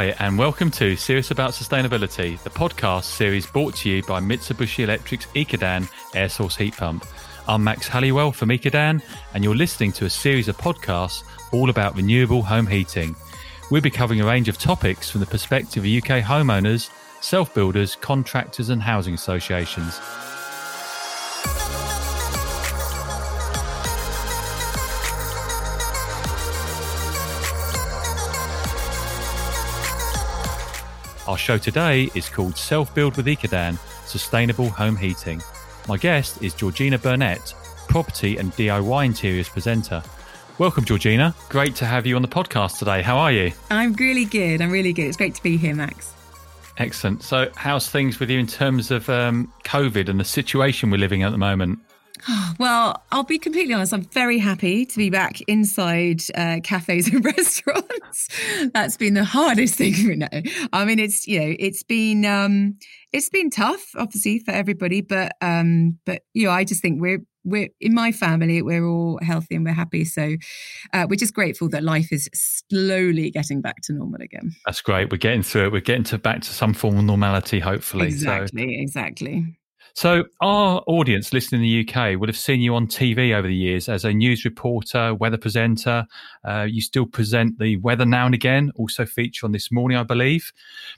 Hi, and welcome to Serious About Sustainability, the podcast series brought to you by Mitsubishi Electric's Ecodan air source heat pump. I'm Max Halliwell from Ecodan, and you're listening to a series of podcasts all about renewable home heating. We'll be covering a range of topics from the perspective of UK homeowners, self builders, contractors, and housing associations. Our show today is called Self Build with Ecodan Sustainable Home Heating. My guest is Georgina Burnett, property and DIY interiors presenter. Welcome, Georgina. Great to have you on the podcast today. How are you? I'm really good. I'm really good. It's great to be here, Max. Excellent. So, how's things with you in terms of um, COVID and the situation we're living at the moment? Well, I'll be completely honest. I'm very happy to be back inside uh, cafes and restaurants. That's been the hardest thing for me. I mean, it's you know, it's been um, it's been tough, obviously, for everybody. But um, but you know, I just think we're we're in my family. We're all healthy and we're happy. So uh, we're just grateful that life is slowly getting back to normal again. That's great. We're getting through it. We're getting to back to some form of normality, hopefully. Exactly. So. Exactly. So, our audience listening in the UK would have seen you on TV over the years as a news reporter, weather presenter. Uh, you still present the weather now and again, also feature on This Morning, I believe.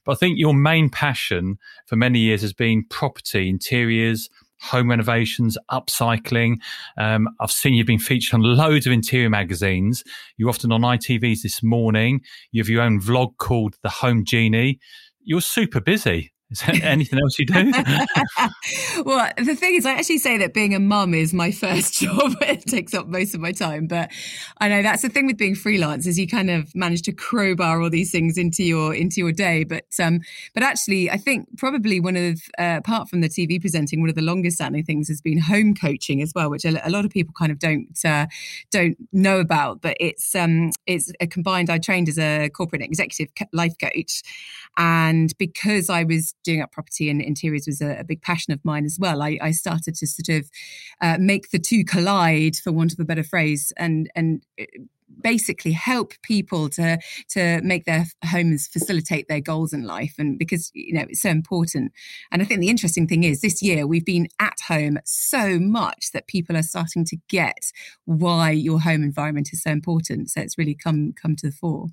But I think your main passion for many years has been property, interiors, home renovations, upcycling. Um, I've seen you've been featured on loads of interior magazines. You're often on ITV's This Morning. You have your own vlog called The Home Genie. You're super busy. Is there anything else you do? well, the thing is, I actually say that being a mum is my first job. it takes up most of my time, but I know that's the thing with being freelance is you kind of manage to crowbar all these things into your into your day. But um, but actually, I think probably one of uh, apart from the TV presenting, one of the longest standing things has been home coaching as well, which a, lot of people kind of don't uh, don't know about. But it's um, it's a combined. I trained as a corporate executive life coach, and because I was doing up property and interiors was a, a big passion of mine as well. I, I started to sort of uh, make the two collide, for want of a better phrase, and and uh, basically help people to to make their homes facilitate their goals in life and because you know it's so important. And i think the interesting thing is this year we've been at home so much that people are starting to get why your home environment is so important. So it's really come come to the fore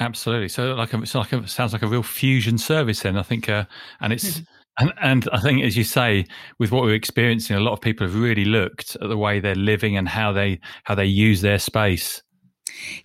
Absolutely. So, like, a, it's like a, sounds like a real fusion service. Then I think, uh, and it's and, and I think, as you say, with what we're experiencing, a lot of people have really looked at the way they're living and how they how they use their space.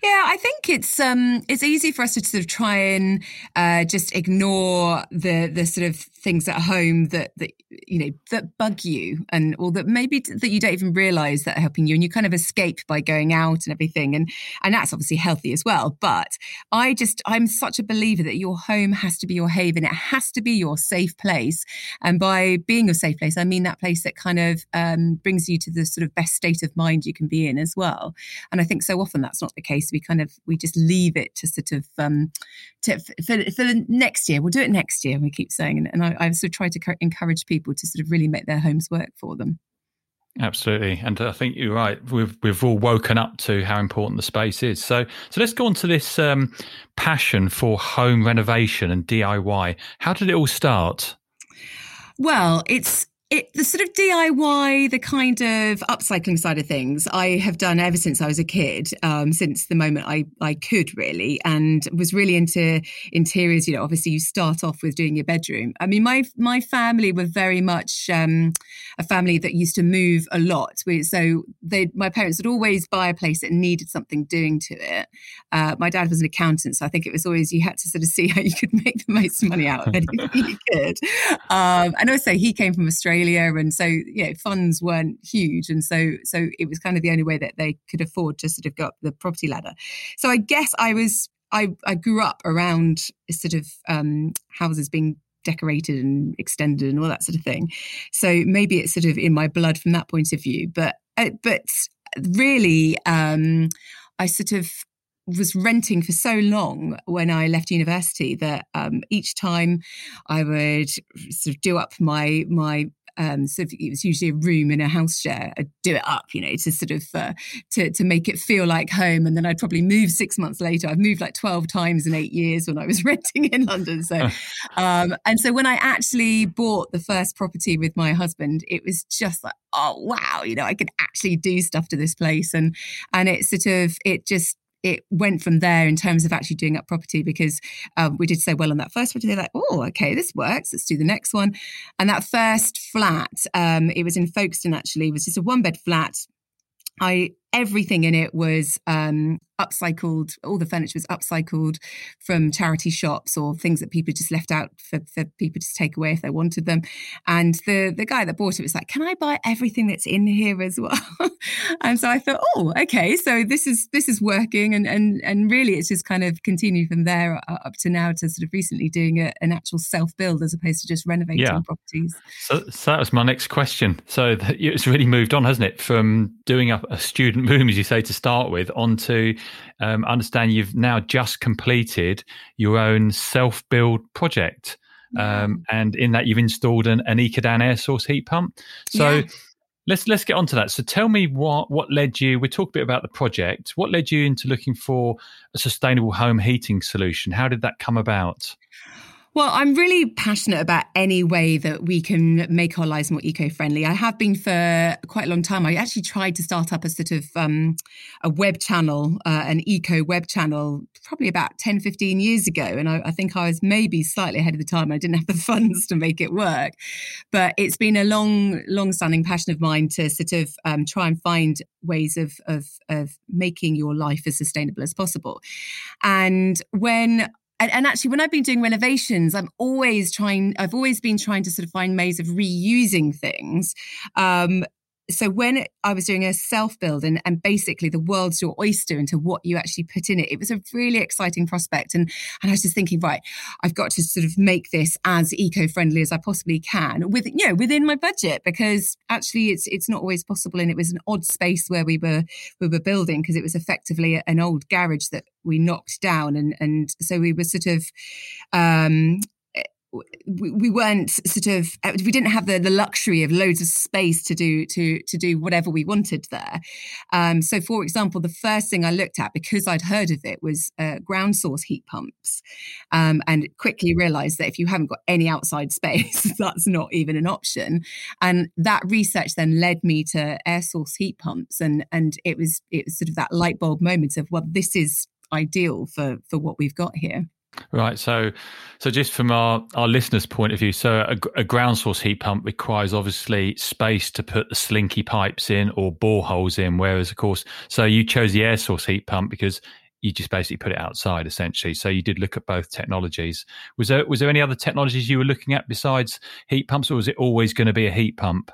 Yeah, I think it's um it's easy for us to sort of try and uh, just ignore the the sort of things at home that that you know that bug you and or that maybe that you don't even realize that are helping you and you kind of escape by going out and everything. And and that's obviously healthy as well. But i just i'm such a believer that your home has to be your haven. It has to be your safe place. And by being your safe place i mean that place that kind of um, brings you to the sort of best state of mind you can be in as well. And i think so often that's not the case. We kind of we just leave it to sort of um to for, for the next year. We'll do it next year we keep saying. And, and I, I've sort of tried to co- encourage people to sort of really make their homes work for them. Absolutely, and I think you're right. We've we've all woken up to how important the space is. So so let's go on to this um, passion for home renovation and DIY. How did it all start? Well, it's it, the sort of DIY, the kind of upcycling side of things, I have done ever since I was a kid, um, since the moment I, I could really, and was really into interiors. You know, obviously you start off with doing your bedroom. I mean, my my family were very much um, a family that used to move a lot. We, so they, my parents would always buy a place that needed something doing to it. Uh, my dad was an accountant, so I think it was always you had to sort of see how you could make the most money out of anything you could. Um, and also, he came from Australia Australia, and so you know funds weren't huge, and so so it was kind of the only way that they could afford to sort of go up the property ladder. So I guess I was I I grew up around sort of um, houses being decorated and extended and all that sort of thing. So maybe it's sort of in my blood from that point of view, but uh, but really um, I sort of was renting for so long when I left university that um, each time I would sort of do up my my um, so it was usually a room in a house share. I'd do it up, you know, to sort of uh, to to make it feel like home. And then I'd probably move six months later. I've moved like twelve times in eight years when I was renting in London. So, um, and so when I actually bought the first property with my husband, it was just like, oh wow, you know, I could actually do stuff to this place, and and it sort of it just it went from there in terms of actually doing up property because um, we did so well on that first property. They're like, oh, okay, this works. Let's do the next one. And that first flat, um, it was in Folkestone actually, was just a one bed flat. I everything in it was um, upcycled. All the furniture was upcycled from charity shops or things that people just left out for, for people to take away if they wanted them. And the the guy that bought it was like, "Can I buy everything that's in here as well?" and so I thought, "Oh, okay. So this is this is working." And and and really, it's just kind of continued from there up to now to sort of recently doing a, an actual self build as opposed to just renovating yeah. properties. So, so that was my next question. So it's really moved on, hasn't it, from doing up a student room, as you say, to start with, onto um, understand you've now just completed your own self build project. Um, and in that, you've installed an, an Ecodan air source heat pump. So yeah. let's let's get onto that. So tell me what what led you. We talked a bit about the project. What led you into looking for a sustainable home heating solution? How did that come about? Well, I'm really passionate about any way that we can make our lives more eco-friendly. I have been for quite a long time. I actually tried to start up a sort of um, a web channel, uh, an eco web channel, probably about 10, 15 years ago. And I, I, think I was maybe slightly ahead of the time. I didn't have the funds to make it work. But it's been a long, long-standing passion of mine to sort of um, try and find ways of, of, of making your life as sustainable as possible. And when and, and, actually when i've been doing renovations i'm always trying i've always been trying to sort of find ways of reusing things. Um, so when I was doing a self build and, and basically the world's your oyster into what you actually put in it, it was a really exciting prospect. And, and I was just thinking, right, I've got to sort of make this as eco-friendly as I possibly can with, you know, within my budget, because actually it's, it's not always possible. And it was an odd space where we were, we were building because it was effectively an old garage that we knocked down. And, and so we were sort of, um, we, weren't sort of uh, we didn't have the, the luxury of loads of space to do to to do whatever we wanted there. Um, so, for example, the first thing I looked at because I'd heard of it was uh, ground source heat pumps, um, and quickly realised that if you haven't got any outside space, that's not even an option. And that research then led me to air source heat pumps, and and it was it was sort of that light bulb moment of well, this is ideal for for what we've got here. Right. So, so just from our, our listeners' point of view, so a, a, ground source heat pump requires obviously space to put the slinky pipes in or boreholes in. Whereas, of course, so you chose the air source heat pump because you just basically put it outside essentially. So you did look at both technologies. Was there was there any other technologies you were looking at besides heat pumps, or was it always going to be a heat pump?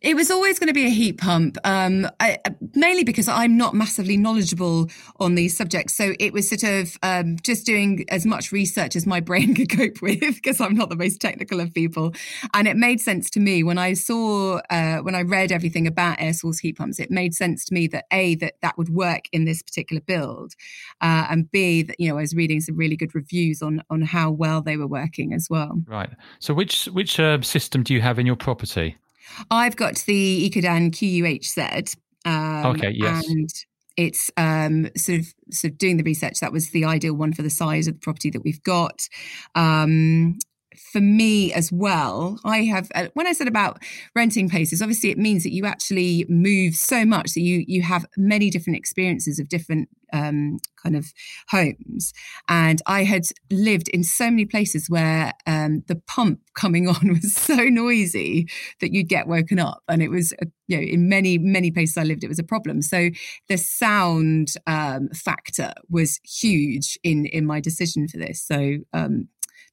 It was always going to be a heat pump, um, I, mainly because I'm not massively knowledgeable on these subjects. So it was sort of um, just doing as much research as my brain could cope with, because I'm not the most technical of people. And it made sense to me when I saw, uh, when I read everything about air source heat pumps, it made sense to me that A, that that would work in this particular build, uh, and B, that, you know, I was reading some really good reviews on, on how well they were working as well. Right. So which, which uh, system do you have in your property? I've got the Ecodan QUHZ. Um, okay, yes. And it's um, sort of sort of doing the research. That was the ideal one for the size of the property that we've got. Um, for me as well, I have uh, when I said about renting places, obviously it means that you actually move so much that you you have many different experiences of different um, kind of homes. And I had lived in so many places where um, the pump coming on was so noisy that you'd get woken up, and it was uh, you know in many many places I lived it was a problem. So the sound um, factor was huge in in my decision for this. So um,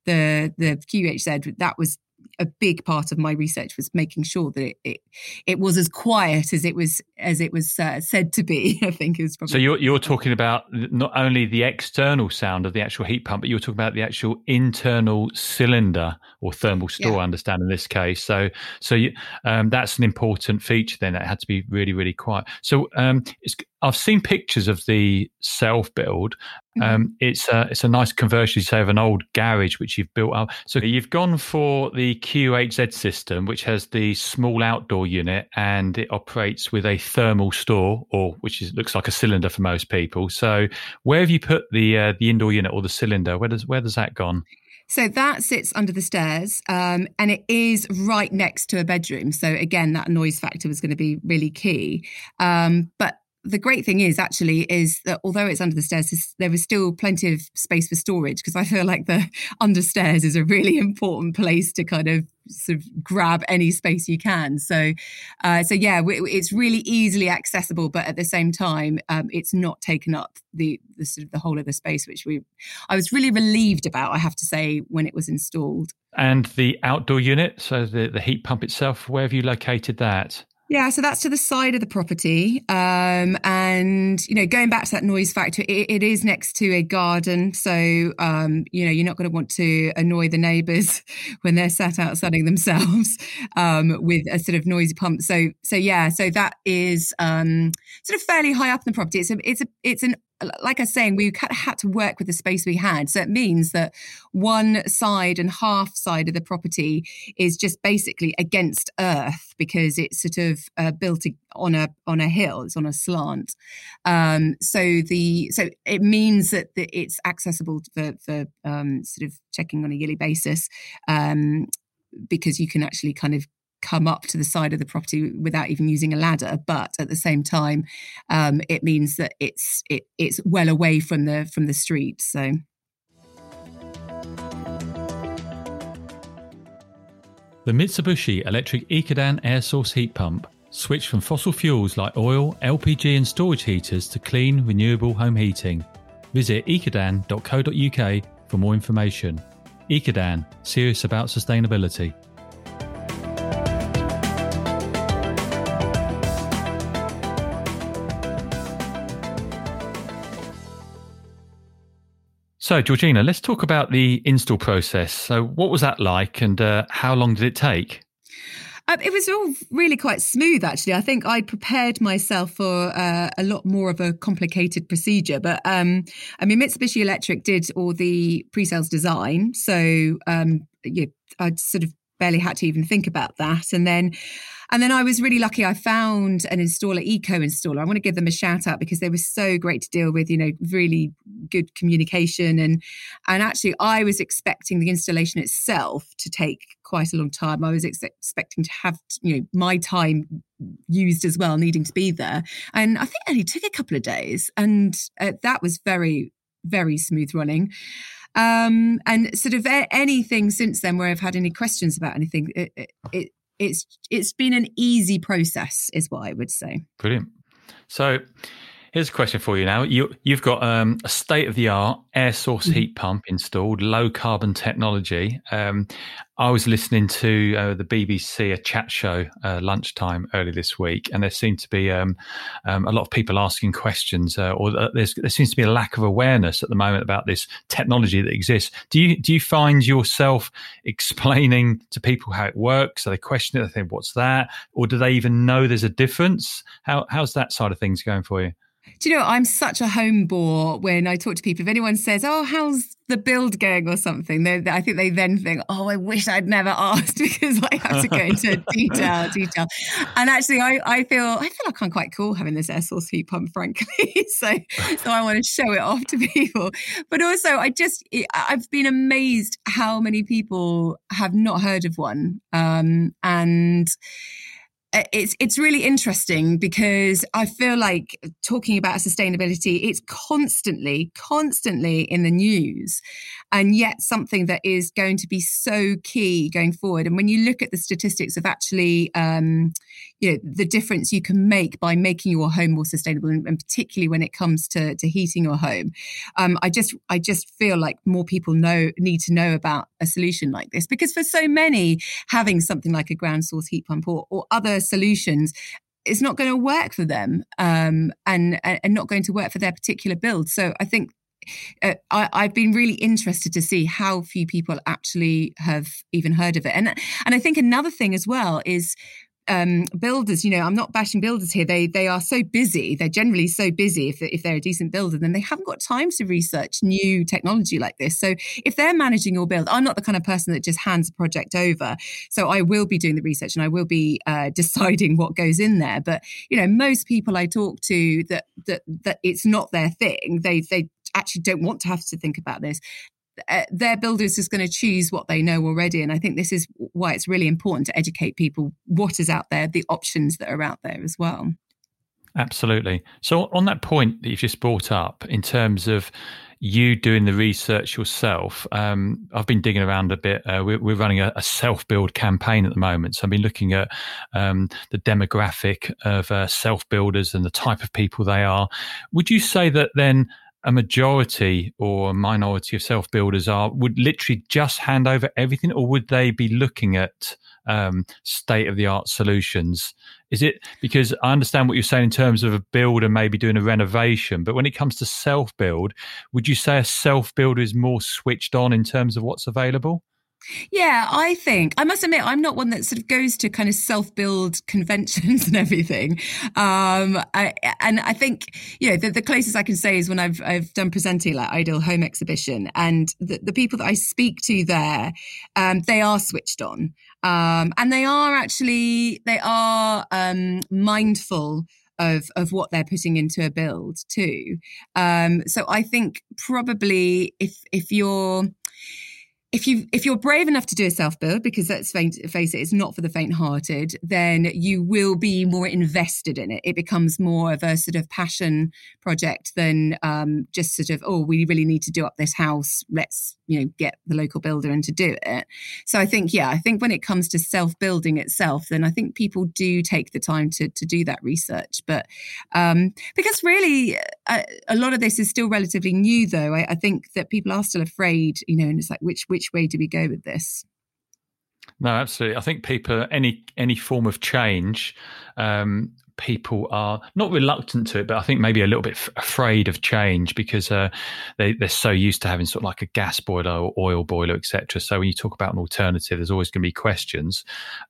the the QUHZ that was a big part of my research was making sure that it, it, it was as quiet as it was as it was uh, said to be. I think is probably so. You're you're talking about not only the external sound of the actual heat pump, but you're talking about the actual internal cylinder or thermal store. Yeah. I understand in this case. So so you, um, that's an important feature. Then that had to be really really quiet. So um, I've seen pictures of the self build. Mm-hmm. Um, it's a it's a nice conversion, you say, of an old garage which you've built up. So you've gone for the QUHZ system, which has the small outdoor unit and it operates with a thermal store, or which is, looks like a cylinder for most people. So where have you put the uh, the indoor unit or the cylinder? Where does where does that gone? So that sits under the stairs um, and it is right next to a bedroom. So again, that noise factor was going to be really key. Um, but the great thing is actually is that although it's under the stairs there is still plenty of space for storage because i feel like the under stairs is a really important place to kind of sort of grab any space you can. So uh, so yeah it's really easily accessible but at the same time um, it's not taken up the, the sort of the whole of the space which we i was really relieved about i have to say when it was installed. And the outdoor unit so the, the heat pump itself where have you located that yeah, so that's to the side of the property. Um, and, you know, going back to that noise factor, it, it is next to a garden. So, um, you know, you're not going to want to annoy the neighbours when they're sat out sunning themselves um, with a sort of noisy pump. So, so yeah, so that is um, sort of fairly high up in the property. It's a, it's a, it's an like I was saying, we had to work with the space we had. So it means that one side and half side of the property is just basically against earth because it's sort of uh, built on a on a hill. It's on a slant. Um, so the so it means that the, it's accessible for for um, sort of checking on a yearly basis um, because you can actually kind of come up to the side of the property without even using a ladder but at the same time um, it means that it's it, it's well away from the from the street so. The mitsubishi electric ecodan air source heat pump switched from fossil fuels like oil lpg and storage heaters to clean renewable home heating. Visit ecodan.co.uk for more information. Ecodan serious about sustainability So, Georgina, let's talk about the install process. So, what was that like and uh, how long did it take? Um, it was all really quite smooth, actually. I think I'd prepared myself for uh, a lot more of a complicated procedure. But um, I mean, Mitsubishi Electric did all the pre sales design. So um, yeah, I'd sort of barely had to even think about that. And then and then I was really lucky. I found an installer, Eco Installer. I want to give them a shout out because they were so great to deal with. You know, really good communication and and actually, I was expecting the installation itself to take quite a long time. I was ex- expecting to have you know my time used as well, needing to be there, and I think it only took a couple of days, and uh, that was very very smooth running. Um, and sort of anything since then where I've had any questions about anything, it, it, it's it's been an easy process, is what I would say. Brilliant. So Here's a question for you now. You, you've got um, a state of the art air source mm-hmm. heat pump installed, low carbon technology. Um, I was listening to uh, the BBC, a chat show, uh, lunchtime earlier this week, and there seemed to be um, um a lot of people asking questions, uh, or there seems to be a lack of awareness at the moment about this technology that exists. Do you do you find yourself explaining to people how it works? Are they questioning it? They think, "What's that?" Or do they even know there's a difference? How how's that side of things going for you? Do you know, I'm such a home bore when I talk to people. If anyone says, Oh, how's the build going or something, they, I think they then think, Oh, I wish I'd never asked because I have to go into detail, detail. And actually, I, I feel I feel like I'm quite cool having this air source heat pump, frankly. so, so I want to show it off to people. But also, I just, I've been amazed how many people have not heard of one. Um, and, Uh, it's it's really interesting because I feel like talking about sustainability, it's constantly, constantly in the news, and yet something that is going to be so key going forward. And when you look at the statistics of actually, um, you know, the difference you can make by making your home more sustainable, and, and particularly when it comes to to heating your home, um, I just I just feel like more people know need to know about a solution like this because for so many, having something like a ground source heat pump or, or other solutions is not going to work for them um, and and not going to work for their particular build. So I think uh, I, have been really interested to see how few people actually have even heard of it. And and I think another thing as well is um, builders, you know, I'm not bashing builders here. They they are so busy. They're generally so busy if, if they're a decent builder, then they haven't got time to research new technology like this. So if they're managing your build, I'm not the kind of person that just hands a project over. So I will be doing the research and I will be uh, deciding what goes in there. But you know, most people I talk to that that that it's not their thing. They they actually don't want to have to think about this uh, their builders is going to choose what they know already. And I think this is why it's really important to educate people what is out there, the options that are out there as well. Absolutely. So, on that point that you've just brought up, in terms of you doing the research yourself, um, I've been digging around a bit. Uh, we're, we're, running a, a self build campaign at the moment. So, I've been looking at um, the demographic of uh, self builders and the type of people they are. Would you say that then a majority or a minority of self builders are would literally just hand over everything, or would they be looking at um, state of the art solutions? Is it because I understand what you're saying in terms of a builder maybe doing a renovation, but when it comes to self build, would you say a self builder is more switched on in terms of what's available? Yeah, I think I must admit I'm not one that sort of goes to kind of self-build conventions and everything. Um, I, and I think you know the, the, closest I can say is when I've I've done presenting like Ideal Home Exhibition, and the, the people that I speak to there, um, they are switched on, um, and they are actually they are um, mindful of of what they're putting into a build too. Um, so I think probably if if you're if you if you're brave enough to do a self build because let's face it it's not for the faint hearted then you will be more invested in it. It becomes more of a sort of passion project than um, just sort of oh we really need to do up this house. Let's you know get the local builder in to do it. So i think yeah i think when it comes to self building itself then i think people do take the time to to do that research. But um, because really a, uh, a, lot of this is still relatively new though. I, I think that people are still afraid you know and it's like which which which way do we go with this? No, absolutely. I think people any any form of change, um, people are not reluctant to it, but I think maybe a little bit f- afraid of change because uh, they they're so used to having sort of like a gas boiler or oil boiler, etc. So when you talk about an alternative, there's always going to be questions,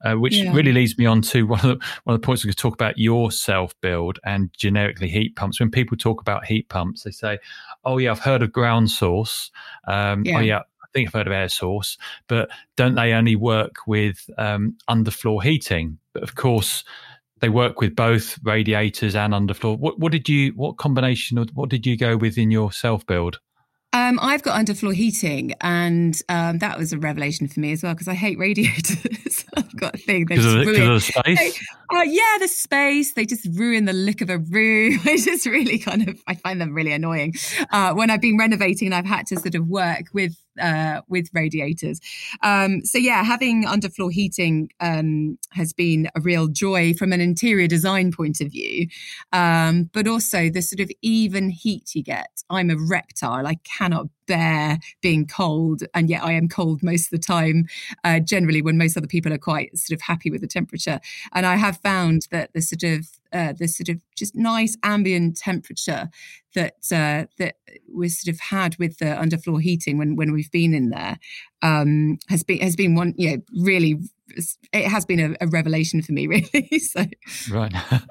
uh, which yeah. really leads me on to one of the one of the points we could talk about your self build and generically heat pumps. When people talk about heat pumps, they say, "Oh yeah, I've heard of ground source. Um, yeah. Oh yeah, think I've heard of air source, but don't they only work with um, underfloor heating? But of course, they work with both radiators and underfloor. What, what did you? What combination? Of, what did you go with in your self build? Um, I've got underfloor heating, and um, that was a revelation for me as well because I hate radiators. I've got a thing because of, the, of the space. Uh, yeah, the space. They just ruin the look of a room. I just really kind of. I find them really annoying. Uh, when I've been renovating, and I've had to sort of work with uh, with radiators. Um, so yeah, having underfloor heating um, has been a real joy from an interior design point of view, um, but also the sort of even heat you get. I'm a reptile; I cannot bear being cold, and yet I am cold most of the time. Uh, generally, when most other people are quite sort of happy with the temperature, and I have found that the sort of uh, the sort of just nice ambient temperature that uh, that we sort of had with the underfloor heating when when we've been in there um, has been has been one know really it has been a, a revelation for me really so. Right.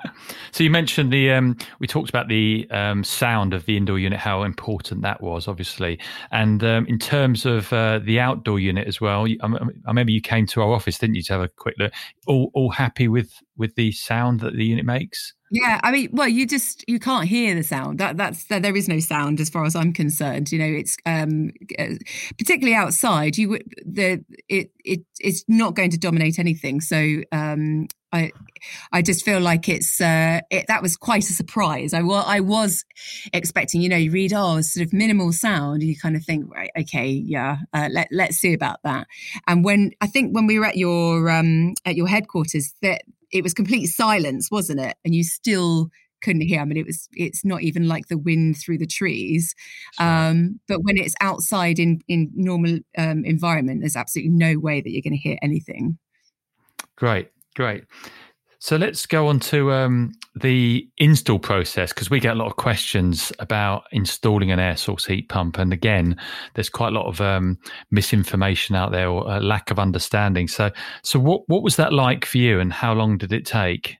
So you mentioned the um, we talked about the um, sound of the indoor unit how important that was obviously. And um, in terms of uh, the outdoor unit as well I, I remember you came to our office didn't you to have a quick look? All all happy with with the sound that the unit makes yeah, I mean, well, you just you can't hear the sound. That that's there is no sound as far as I'm concerned. You know, it's um uh, particularly outside. You the it it it's not going to dominate anything. So um I I just feel like it's uh it, that was quite a surprise. I was I was expecting. You know, you read oh sort of minimal sound. You kind of think right, okay, yeah, uh, let let's see about that. And when I think when we were at your um at your headquarters that it was complete silence, wasn't it? And you still couldn't hear. I mean, it was it's not even like the wind through the trees. Sure. Um, but when it's outside in in normal um, environment, there's absolutely no way that you're going to hear anything. Great, great. So let's go on to um, the install process because we get a lot of questions about installing an air source heat pump. And again, there's quite a lot of um, misinformation out there or a lack of understanding. So, so what, what was that like for you and how long did it take?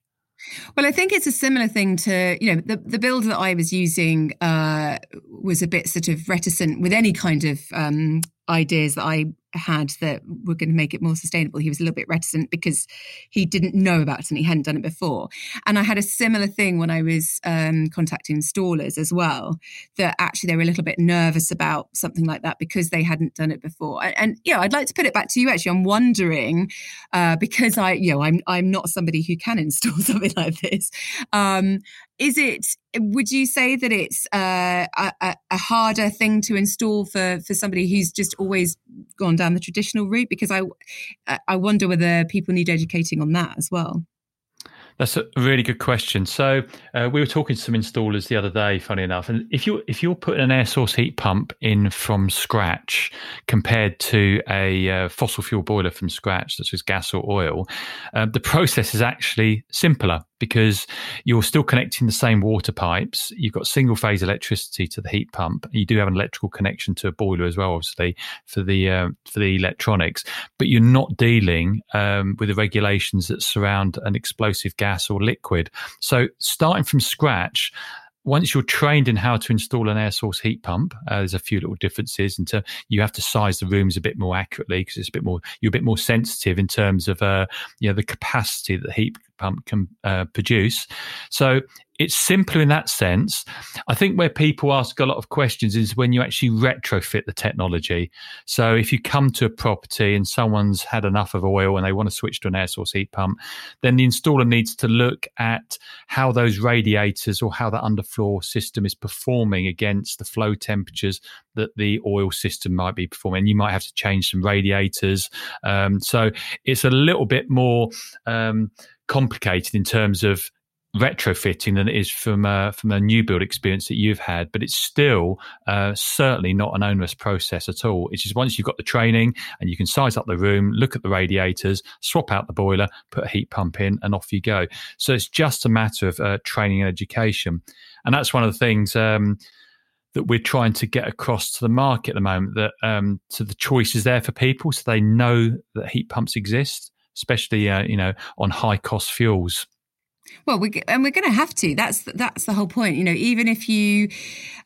Well, I think it's a similar thing to, you know, the, the builder that I was using uh, was a bit sort of reticent with any kind of um, ideas that I had that were going to make it more sustainable. He was a little bit reticent because he didn't know about it and he hadn't done it before. And I had a similar thing when I was um, contacting installers as well, that actually they were a little bit nervous about something like that because they hadn't done it before. And, and yeah, I'd like to put it back to you. Actually, I'm wondering uh, because I, you know, I'm I'm not somebody who can install something like this. Um, is it would you say that it's uh, a, a, harder thing to install for for somebody who's just always gone down the traditional route? Because i i wonder whether people need educating on that as well. That's a really good question. So uh, we were talking to some installers the other day, funny enough, and if you if you're putting an air source heat pump in from scratch compared to a uh, fossil fuel boiler from scratch, such as gas or oil, uh, the process is actually simpler because you're still connecting the same water pipes. You've got single phase electricity to the heat pump. You do have an electrical connection to a boiler as well, obviously for the uh, for the electronics. But you're not dealing um, with the regulations that surround an explosive gas or liquid. So starting from scratch, once you're trained in how to install an air source heat pump, uh, there's a few little differences. Into you have to size the rooms a bit more accurately because it's a bit more you're a bit more sensitive in terms of uh, you know the capacity that the heat pump can uh, produce. So it's simpler in that sense. I think where people ask a lot of questions is when you actually retrofit the technology. So if you come to a property and someone's had enough of oil and they want to switch to an air source heat pump, then the installer needs to look at how those radiators or how that underfloor system is performing against the flow temperatures that the oil system might be performing. You might have to change some radiators. Um, so it's a little bit more um, complicated in terms of retrofitting than it is from uh, from a new build experience that you've had, but it's still uh, certainly not an onerous process at all. It's just once you've got the training and you can size up the room, look at the radiators, swap out the boiler, put a heat pump in, and off you go. So it's just a matter of uh, training and education, and that's one of the things. Um, that we're trying to get across to the market at the moment that um, so the choice is there for people so they know that heat pumps exist especially uh, you know on high cost fuels well, we and we're going to have to. That's that's the whole point. You know, even if you,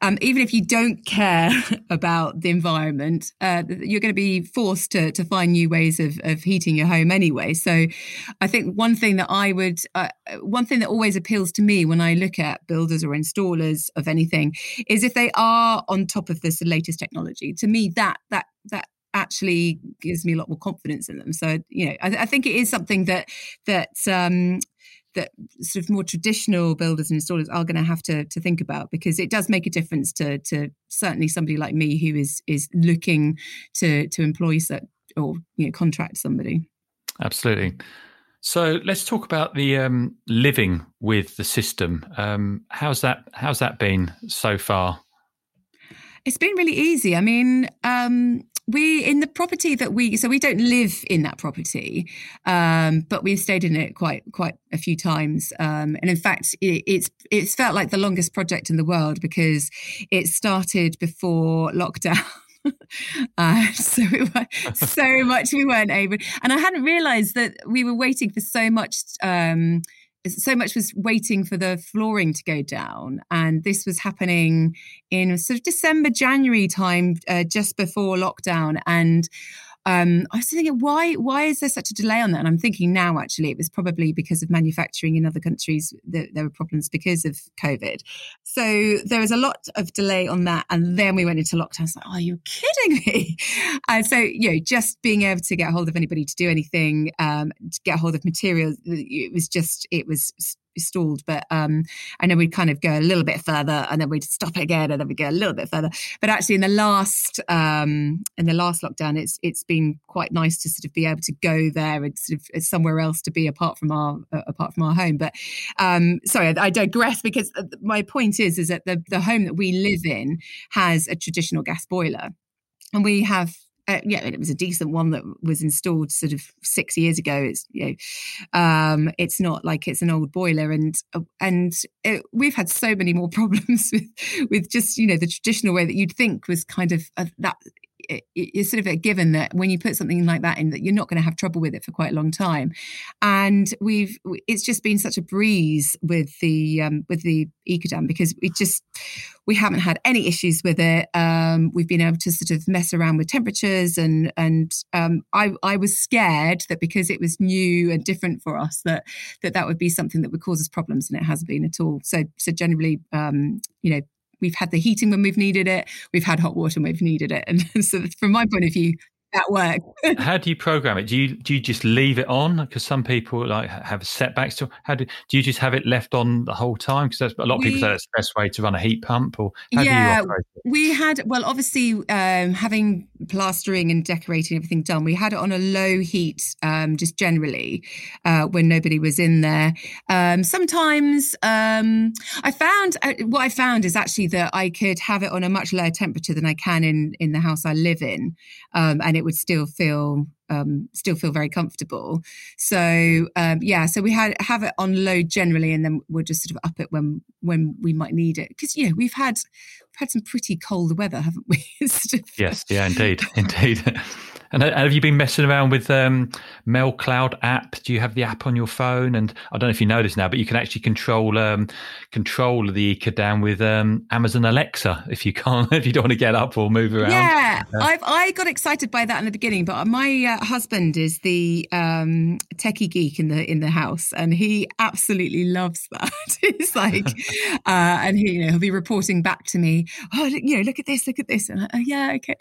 um, even if you don't care about the environment, uh, you're going to be forced to to find new ways of of heating your home anyway. So, I think one thing that I would, uh, one thing that always appeals to me when I look at builders or installers of anything is if they are on top of this latest technology. To me, that that that actually gives me a lot more confidence in them. So you know, I, I think it is something that that um, that sort of more traditional builders and installers are going to have to to think about because it does make a difference to to certainly somebody like me who is is looking to to employ or you know contract somebody. Absolutely. So let's talk about the um, living with the system. Um, how's that? How's that been so far? It's been really easy. I mean, um, we in the property that we so we don't live in that property um, but we've stayed in it quite quite a few times um, and in fact it, it's it's felt like the longest project in the world because it started before lockdown. Uh, so we were, so much we weren't able and i hadn't realized that we were waiting for so much um, so much was waiting for the flooring to go down and this was happening in sort of december january time uh, just before lockdown and um, I was thinking, why why is there such a delay on that? And I'm thinking now, actually, it was probably because of manufacturing in other countries that there were problems because of COVID. So there was a lot of delay on that, and then we went into lockdown. I was like, oh, you're kidding me! And so you know, just being able to get hold of anybody to do anything, um, to get hold of materials, it was just it was stalled. But um, I know we'd kind of go a little bit further, and then we'd stop again, and then we'd go a little bit further. But actually, in the last um, in the last lockdown, it's it's been quite nice to sort of be able to go there and sort of somewhere else to be apart from our uh, apart from our home. But um, sorry, I, I digress because uh, my point is is that the the home that we live in has a traditional gas boiler, and we have uh, yeah, it was a decent one that was installed sort of six years ago. It's you know, um, it's not like it's an old boiler, and uh, and it, we've had so many more problems with with just you know the traditional way that you'd think was kind of uh, that it's sort of a given that when you put something like that in that you're not going to have trouble with it for quite a long time. And we've it's just been such a breeze with the um, with the ecodan because we just we haven't had any issues with it. Um, we've been able to sort of mess around with temperatures and and um, I I was scared that because it was new and different for us that that that would be something that would cause us problems and it hasn't been at all. So so generally um, you know We've had the heating when we've needed it. We've had hot water when we've needed it. And so, from my point of view, that work. how do you program it? Do you do you just leave it on? Because some people like have setbacks. To how do do you just have it left on the whole time? Because a lot of we, people say that's the best way to run a heat pump. Or yeah, we had well, obviously um, having plastering and decorating everything done, we had it on a low heat, um, just generally uh, when nobody was in there. Um, sometimes um, I found uh, what I found is actually that I could have it on a much lower temperature than I can in in the house I live in, um, and it would still feel um, still feel very comfortable. So um, yeah, so we had have it on low generally, and then we'll just sort of up it when when we might need it because know we've had we've had some pretty cold weather, haven't we? yes, yeah, indeed, indeed. And have you been messing around with um, MelCloud app? Do you have the app on your phone? And I don't know if you know this now, but you can actually control um, control the Ecodan with um, Amazon Alexa if you can't if you don't want to get up or move around. Yeah, uh, I've, I got excited by that in the beginning, but my uh, husband is the um, techie geek in the in the house, and he absolutely loves that. it's like, uh, and he you know he'll be reporting back to me, oh you know look at this, look at this, and like, oh, yeah, okay.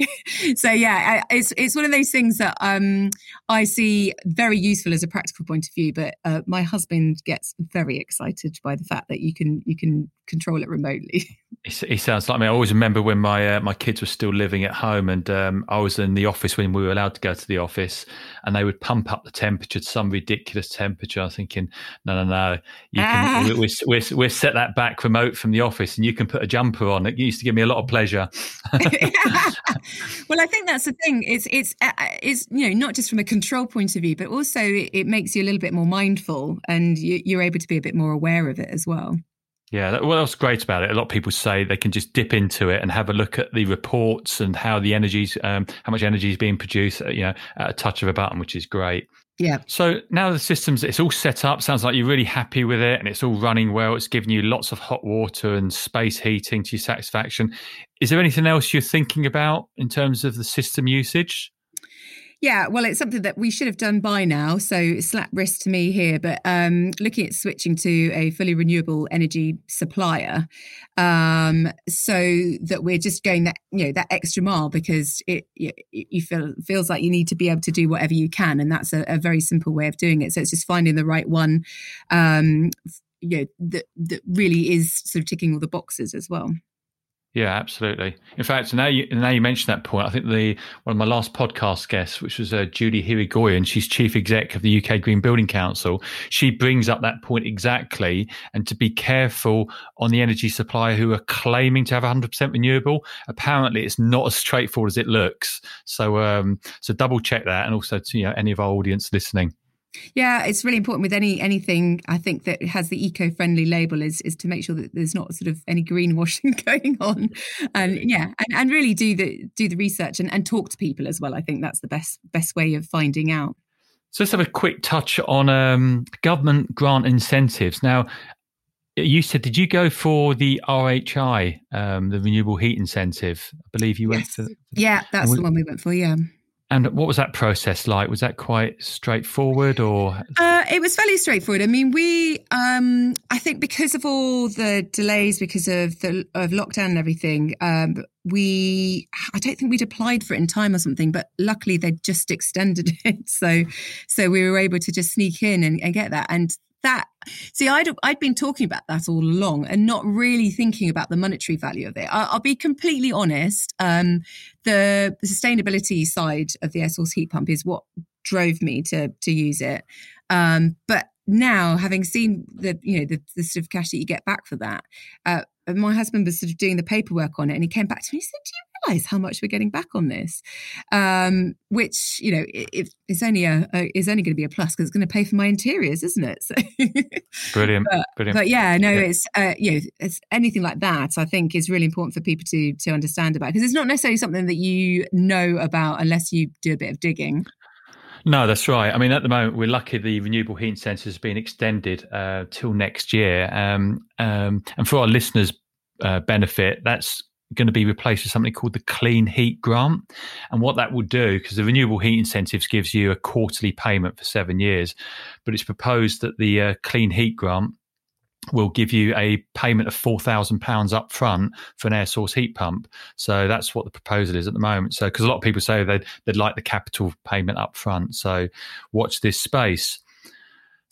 so yeah, it's it's one of those those things that um, I see very useful as a practical point of view, but uh, my husband gets very excited by the fact that you can you can control it remotely. He sounds like me. I always remember when my uh, my kids were still living at home, and um, I was in the office when we were allowed to go to the office, and they would pump up the temperature to some ridiculous temperature. I was thinking, no, no, no, you can, ah. we, we, we, we set that back remote from the office, and you can put a jumper on. It used to give me a lot of pleasure. well, I think that's the thing. It's it's it's you know not just from a control point of view, but also it, makes you a little bit more mindful, and you, you're able to be a bit more aware of it as well. Yeah, what else great about it? A lot of people say they can just dip into it and have a look at the reports and how the energies, um, how much energy is being produced, uh, you know, at a touch of a button, which is great. Yeah. So now the systems, it's all set up. Sounds like you're really happy with it, and it's all running well. It's giving you lots of hot water and space heating to your satisfaction. Is there anything else you're thinking about in terms of the system usage? Yeah, well, it's something that we should have done by now. So slap wrist to me here, but um, looking at switching to a fully renewable energy supplier, um, so that we're just going that you know that extra mile because it you, feel feels like you need to be able to do whatever you can, and that's a, a very simple way of doing it. So it's just finding the right one, um, you know, that that really is sort of ticking all the boxes as well. Yeah, absolutely. In fact, now you now you mention that point, I think the one of my last podcast guests, which was uh, Julie Hirigoyen, she's chief exec of the UK Green Building Council. She brings up that point exactly, and to be careful on the energy supplier who are claiming to have 100% renewable. Apparently, it's not as straightforward as it looks. So, um, so double check that, and also to you know any of our audience listening. Yeah, it's really important with any anything I think that has the eco-friendly label is is to make sure that there's not sort of any greenwashing going on, and yeah, and, and really do the do the research and, and talk to people as well. I think that's the best best way of finding out. So let's have a quick touch on um, government grant incentives. Now, you said, did you go for the RHI, um, the renewable heat incentive? I believe you yes. went for. Yeah, that's we, the one we went for. Yeah. And what was that process like? Was that quite straightforward, or uh, it was fairly straightforward? I mean, we, um, I think, because of all the delays, because of the of lockdown and everything, um, we, I don't think we'd applied for it in time or something, but luckily they just extended it, so so we were able to just sneak in and, and get that. And that see I'd, I'd been talking about that all along and not really thinking about the monetary value of it. I'll, I'll be completely honest um, the, the, sustainability side of the air source heat pump is what drove me to to use it. Um, but now having seen the you know the, the, sort of cash that you get back for that uh, my husband was sort of doing the paperwork on it and he came back to me and said do you realize how much we're getting back on this, um, which you know it, it's only a, a is only going to be a plus because it's going to pay for my interiors, isn't it? So brilliant, but, brilliant. But yeah, no, yeah. it's uh, you know it's anything like that. I think is really important for people to to understand about because it's not necessarily something that you know about unless you do a bit of digging. No, that's right. I mean, at the moment, we're lucky the renewable heat incentive has been extended uh, till next year. Um, um, and for our listeners' uh, benefit, that's going to be replaced with something called the Clean Heat Grant. And what that will do, because the renewable heat incentives gives you a quarterly payment for seven years, but it's proposed that the uh, Clean Heat Grant will give you a payment of £4,000 up front for an air source heat pump. So that's what the proposal is at the moment. So, because a lot of people say they'd, they'd like the capital payment up front. So, watch this space.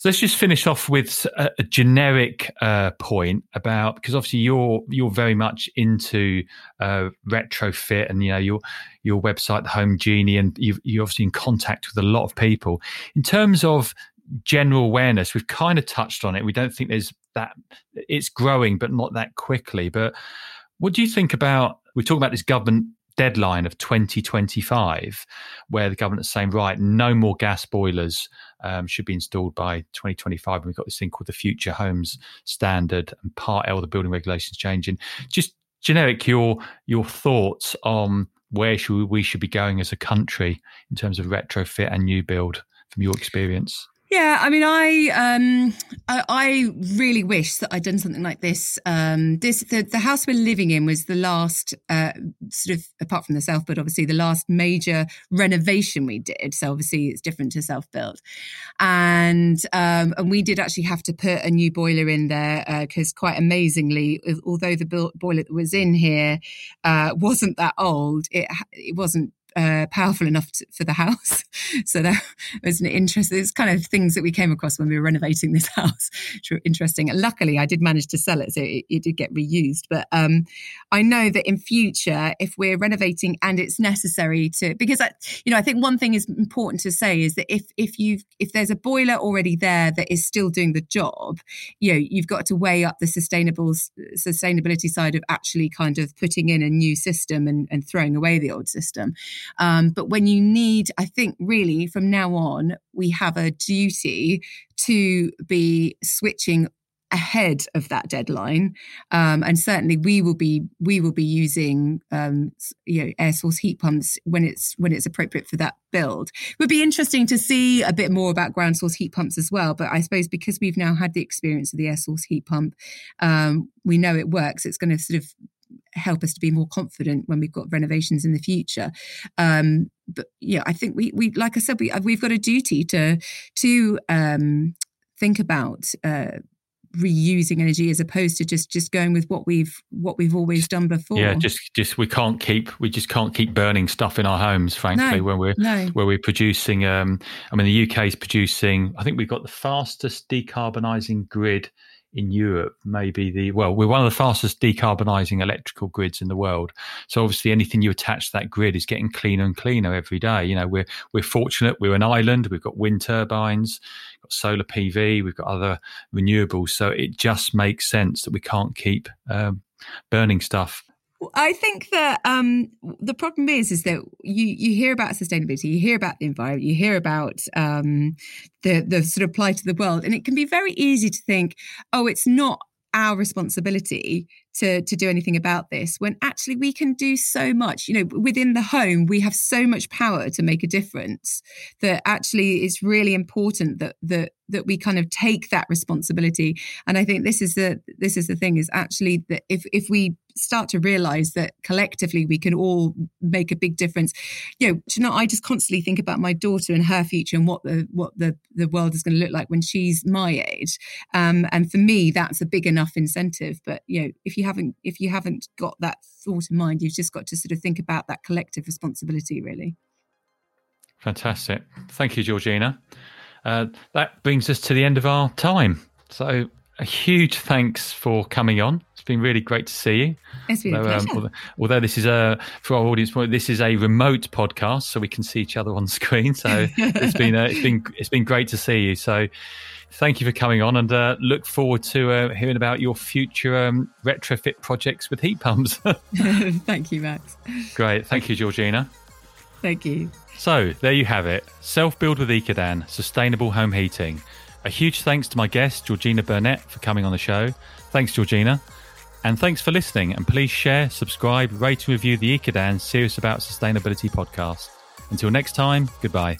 So let's just finish off with a, a generic uh, point about because obviously you're you're very much into uh, retrofit and you know your your website, the Home Genie, and you you're obviously in contact with a lot of people. In terms of general awareness, we've kind of touched on it. We don't think there's that it's growing, but not that quickly. But what do you think about? We talk about this government deadline of 2025, where the government saying, right, no more gas boilers um, should be installed by 2025. And we've got this thing called the Future Homes Standard and Part L, the building regulations changing. Just generic, your your thoughts on where should we, we should be going as a country in terms of retrofit and new build from your experience? Yeah, I mean, I um, I, I, really wish that I'd done something like this. Um, this the, the house we're living in was the last uh, sort of apart from the self build, obviously the last major renovation we did. So obviously it's different to self build, and um, and we did actually have to put a new boiler in there because uh, quite amazingly, although the boiler that was in here uh, wasn't that old, it it wasn't uh, powerful enough to, for the house. so that was an interest. It's kind of things that we came across when we were renovating this house. Which were interesting. And luckily, I did manage to sell it, so it, it did get reused. But um, I know that in future, if we're renovating and it's necessary to, because I, you know, I think one thing is important to say is that if if you if there's a boiler already there that is still doing the job, you know, you've got to weigh up the sustainable sustainability side of actually kind of putting in a new system and, and throwing away the old system. Um, but when you need, I think really from now on, we have a duty to be switching ahead of that deadline. Um, and certainly we will be we will be using um, you know air source heat pumps when it's when it's appropriate for that build. It would be interesting to see a bit more about ground source heat pumps as well but i suppose because we've now had the experience of the air source heat pump um, we know it works it's going to sort of help us to be more confident when we've got renovations in the future. Um, but yeah, I think we we like I said we we've got a duty to to um, think about. Uh, reusing energy as opposed to just just going with what we've what we've always done before yeah just just we can't keep we just can't keep burning stuff in our homes frankly no, when we're no. where we're producing um i mean the uk is producing i think we've got the fastest decarbonizing grid in Europe, maybe the well, we're one of the fastest decarbonising electrical grids in the world. So obviously, anything you attach to that grid is getting cleaner and cleaner every day. You know, we're we're fortunate. We're an island. We've got wind turbines, got solar PV. We've got other renewables. So it just makes sense that we can't keep um, burning stuff I think that um, the problem is is that you you hear about sustainability, you hear about the environment, you hear about um, the the sort of plight of the world, and it can be very easy to think, oh, it's not our responsibility to to do anything about this when actually we can do so much. You know within the home we have so much power to make a difference that actually it's really important that that that we kind of take that responsibility. And i think this is the this is the thing is actually that if if we start to realize that collectively we can all make a big difference. You know i just constantly think about my daughter and her future and what the what the the world is going to look like when she's my age. Um, and for me that's a big enough incentive but you know if you haven't if you haven't got that thought in mind you've just got to sort of think about that collective responsibility really. Fantastic. Thank you georgina. Uh, that brings us to the end of our time. So a huge thanks for coming on. It's been really great to see you. It's been although, a um, pleasure. Um, although, although, this is a for our audience, this is a remote podcast, so we can see each other on screen. So it's been uh, it's been it's been great to see you. So thank you for coming on, and uh, look forward to uh, hearing about your future um, retrofit projects with heat pumps. thank you, Max. Great, thank you, Georgina. Thank you. So there you have it. Self build with Ecodan, sustainable home heating. A huge thanks to my guest, Georgina Burnett, for coming on the show. Thanks, Georgina. And thanks for listening. And please share, subscribe, rate, and review the Ecodan Serious About Sustainability podcast. Until next time, goodbye.